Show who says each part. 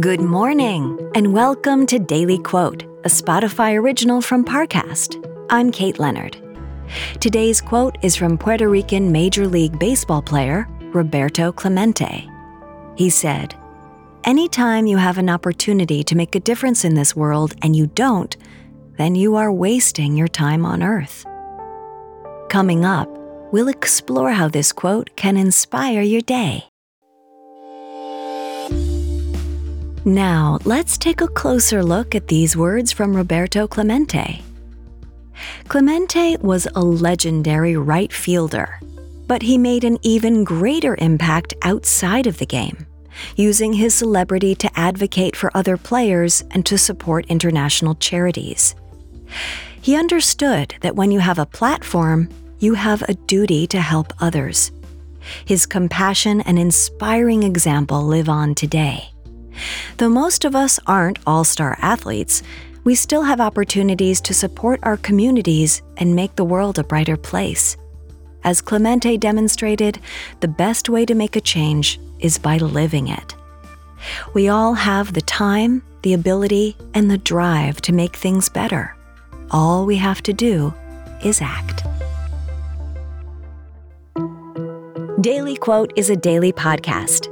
Speaker 1: Good morning, and welcome to Daily Quote, a Spotify original from Parcast. I'm Kate Leonard. Today's quote is from Puerto Rican Major League Baseball player Roberto Clemente. He said, Anytime you have an opportunity to make a difference in this world and you don't, then you are wasting your time on Earth. Coming up, we'll explore how this quote can inspire your day. Now, let's take a closer look at these words from Roberto Clemente. Clemente was a legendary right fielder, but he made an even greater impact outside of the game, using his celebrity to advocate for other players and to support international charities. He understood that when you have a platform, you have a duty to help others. His compassion and inspiring example live on today. Though most of us aren't all star athletes, we still have opportunities to support our communities and make the world a brighter place. As Clemente demonstrated, the best way to make a change is by living it. We all have the time, the ability, and the drive to make things better. All we have to do is act. Daily Quote is a daily podcast